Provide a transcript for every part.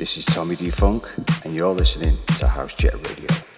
This is Tommy D Funk, and you're listening to House Jet Radio.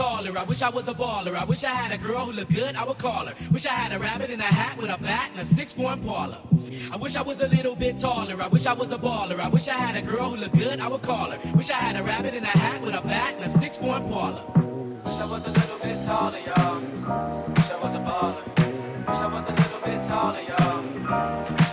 I wish I was a baller. I wish I had a girl who looked good, I would call her. Wish I had a rabbit in a hat with a bat and a six-four Impala. I wish I was a little bit taller. I wish I was a baller. I wish I had a girl who looked good, I would call her. Wish I had a rabbit in a hat with a bat and a six-four Impala. Wish I was a little bit taller, y'all. Wish I was a baller. Wish I was a little bit taller, y'all.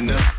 No.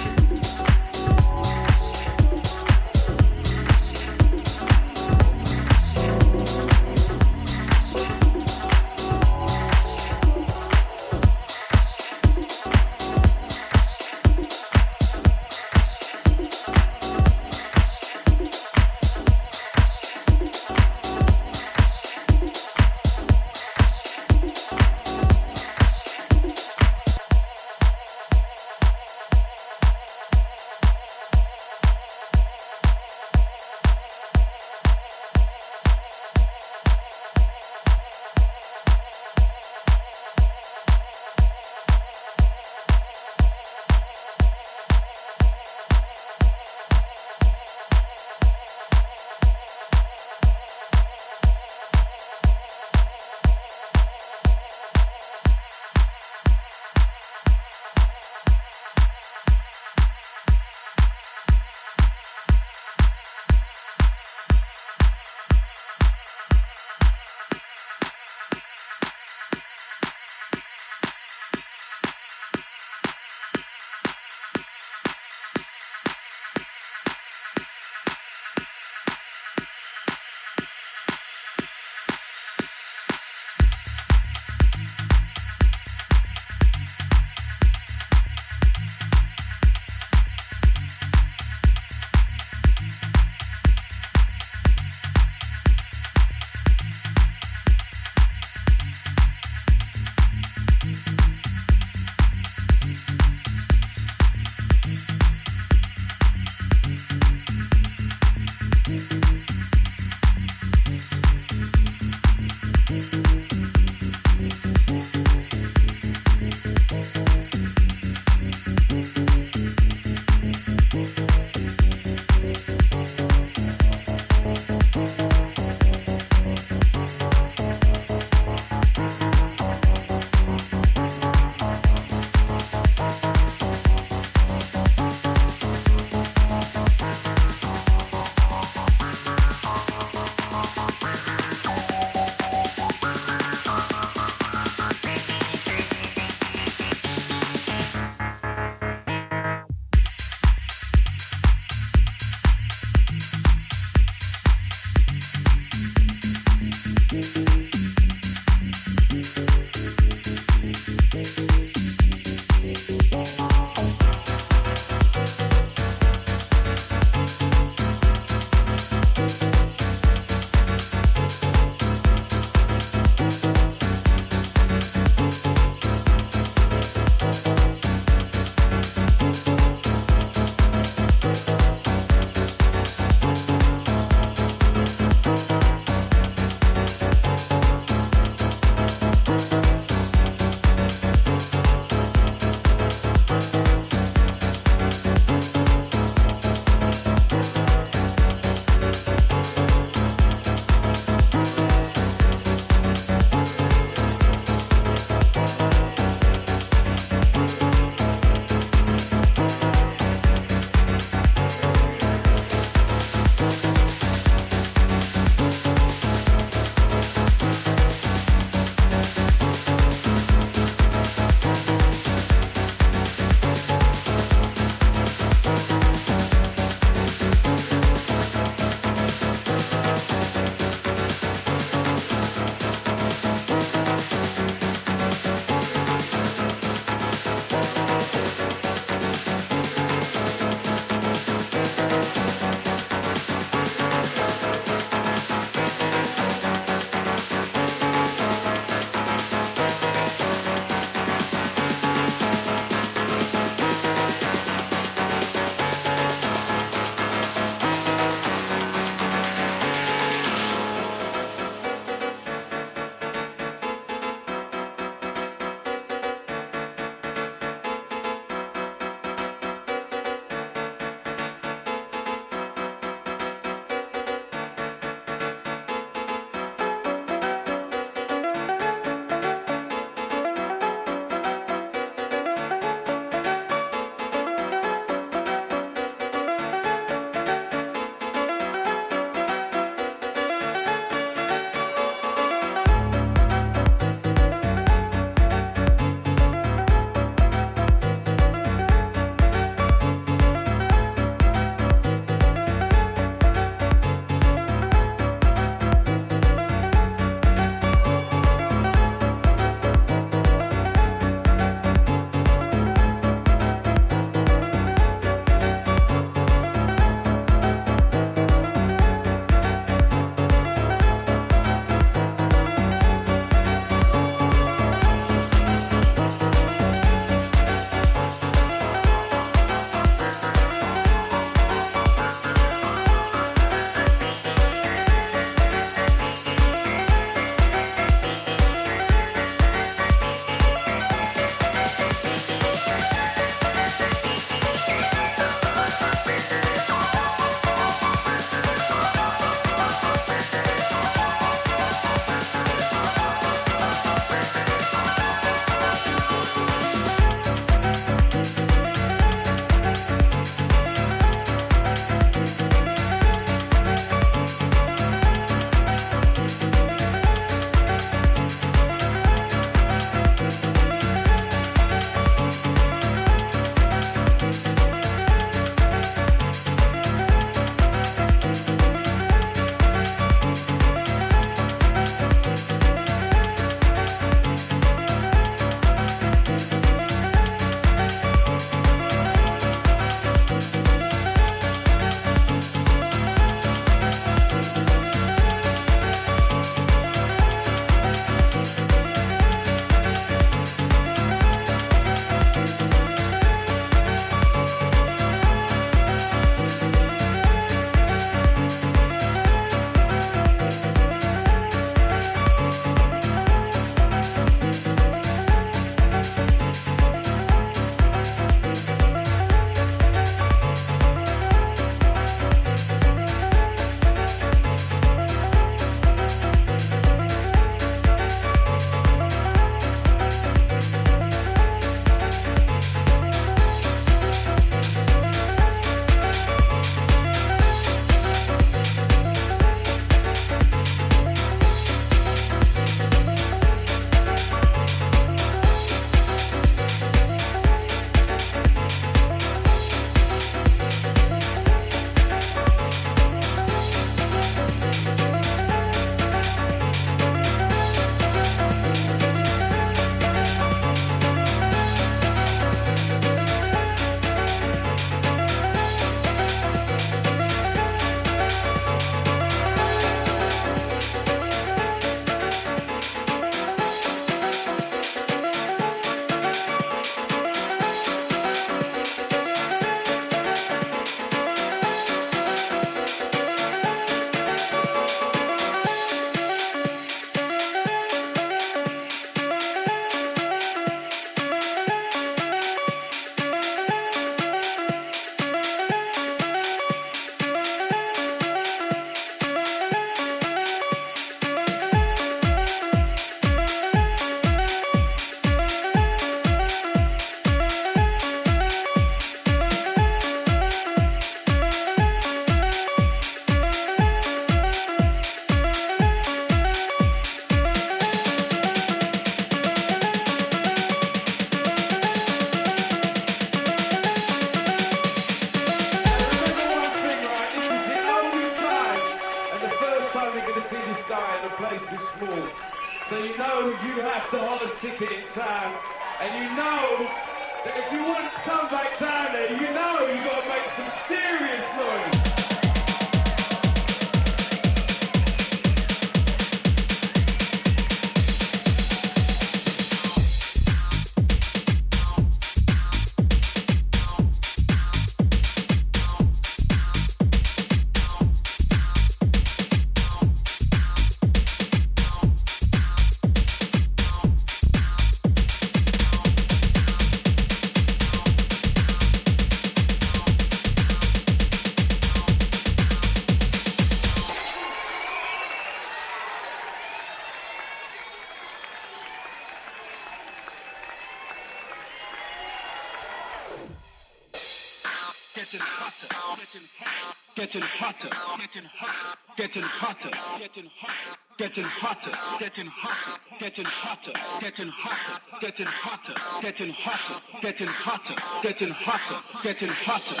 Getting hotter, getting hotter, getting hotter, getting hotter, getting hotter, getting hotter, getting hotter, getting hotter, getting hotter, getting hotter, getting hotter,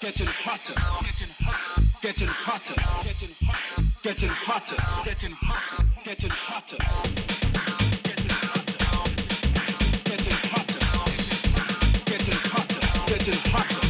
getting hotter, getting hotter, getting hotter, getting hotter, getting hotter, getting hotter. Getting hotter, getting hotter, getting hotter.